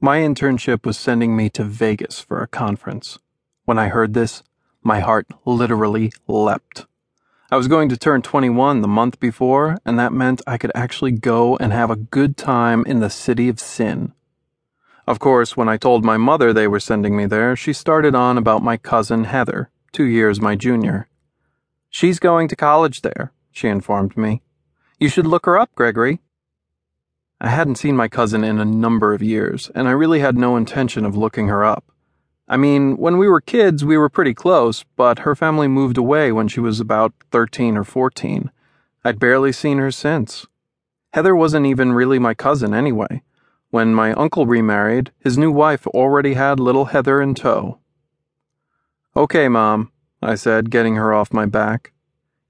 My internship was sending me to Vegas for a conference. When I heard this, my heart literally leapt. I was going to turn 21 the month before, and that meant I could actually go and have a good time in the city of sin. Of course, when I told my mother they were sending me there, she started on about my cousin Heather, two years my junior. She's going to college there, she informed me. You should look her up, Gregory. I hadn't seen my cousin in a number of years, and I really had no intention of looking her up. I mean, when we were kids, we were pretty close, but her family moved away when she was about 13 or 14. I'd barely seen her since. Heather wasn't even really my cousin anyway. When my uncle remarried, his new wife already had little Heather in tow. Okay, Mom, I said, getting her off my back.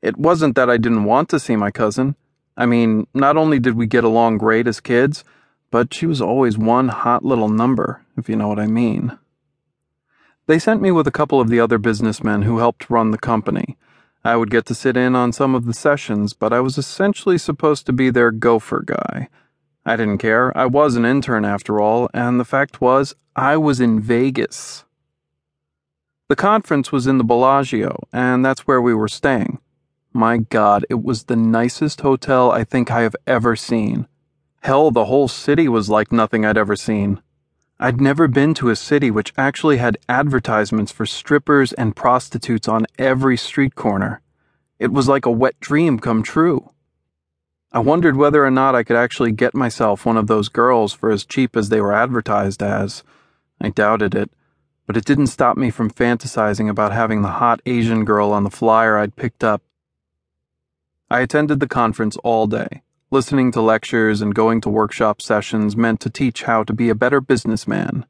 It wasn't that I didn't want to see my cousin. I mean, not only did we get along great as kids, but she was always one hot little number, if you know what I mean. They sent me with a couple of the other businessmen who helped run the company. I would get to sit in on some of the sessions, but I was essentially supposed to be their gopher guy. I didn't care. I was an intern after all, and the fact was, I was in Vegas. The conference was in the Bellagio, and that's where we were staying. My God, it was the nicest hotel I think I have ever seen. Hell, the whole city was like nothing I'd ever seen. I'd never been to a city which actually had advertisements for strippers and prostitutes on every street corner. It was like a wet dream come true. I wondered whether or not I could actually get myself one of those girls for as cheap as they were advertised as. I doubted it, but it didn't stop me from fantasizing about having the hot Asian girl on the flyer I'd picked up I attended the conference all day. Listening to lectures and going to workshop sessions meant to teach how to be a better businessman.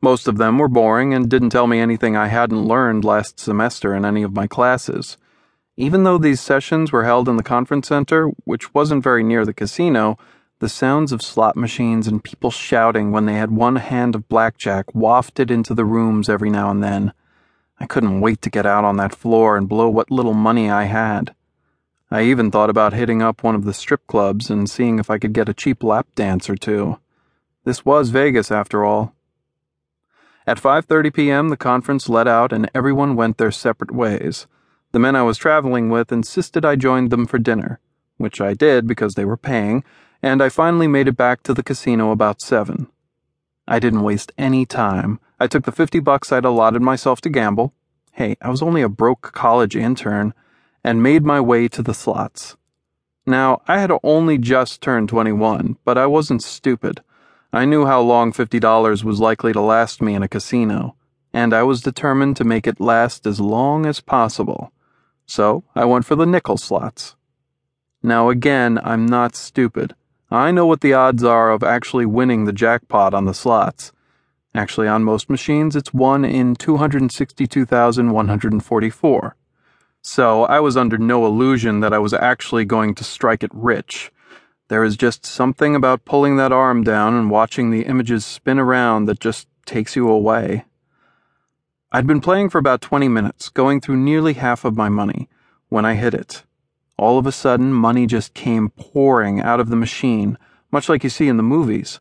Most of them were boring and didn't tell me anything I hadn't learned last semester in any of my classes. Even though these sessions were held in the conference center, which wasn't very near the casino, the sounds of slot machines and people shouting when they had one hand of blackjack wafted into the rooms every now and then. I couldn't wait to get out on that floor and blow what little money I had. I even thought about hitting up one of the strip clubs and seeing if I could get a cheap lap dance or two. This was Vegas after all. At 5:30 p.m., the conference let out and everyone went their separate ways. The men I was traveling with insisted I joined them for dinner, which I did because they were paying, and I finally made it back to the casino about 7. I didn't waste any time. I took the 50 bucks I'd allotted myself to gamble. Hey, I was only a broke college intern and made my way to the slots. Now, I had only just turned 21, but I wasn't stupid. I knew how long $50 was likely to last me in a casino, and I was determined to make it last as long as possible. So I went for the nickel slots. Now, again, I'm not stupid. I know what the odds are of actually winning the jackpot on the slots. Actually, on most machines, it's 1 in 262,144 so I was under no illusion that I was actually going to strike it rich. There is just something about pulling that arm down and watching the images spin around that just takes you away. I'd been playing for about 20 minutes, going through nearly half of my money, when I hit it. All of a sudden, money just came pouring out of the machine, much like you see in the movies.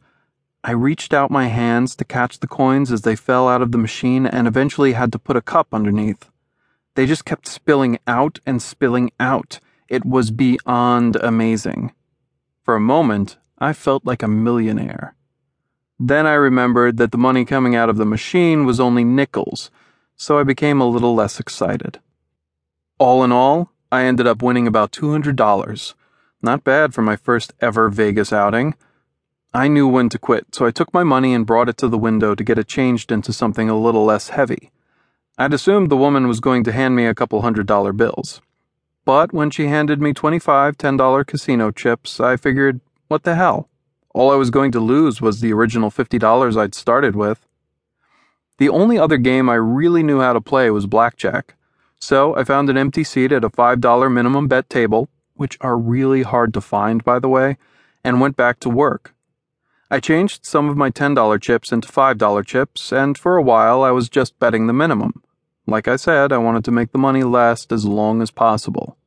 I reached out my hands to catch the coins as they fell out of the machine and eventually had to put a cup underneath. They just kept spilling out and spilling out. It was beyond amazing. For a moment, I felt like a millionaire. Then I remembered that the money coming out of the machine was only nickels, so I became a little less excited. All in all, I ended up winning about $200. Not bad for my first ever Vegas outing. I knew when to quit, so I took my money and brought it to the window to get it changed into something a little less heavy. I'd assumed the woman was going to hand me a couple hundred dollar bills. But when she handed me 25 $10 casino chips, I figured, what the hell? All I was going to lose was the original $50 I'd started with. The only other game I really knew how to play was blackjack, so I found an empty seat at a $5 minimum bet table, which are really hard to find, by the way, and went back to work. I changed some of my $10 chips into $5 chips, and for a while I was just betting the minimum. Like I said, I wanted to make the money last as long as possible.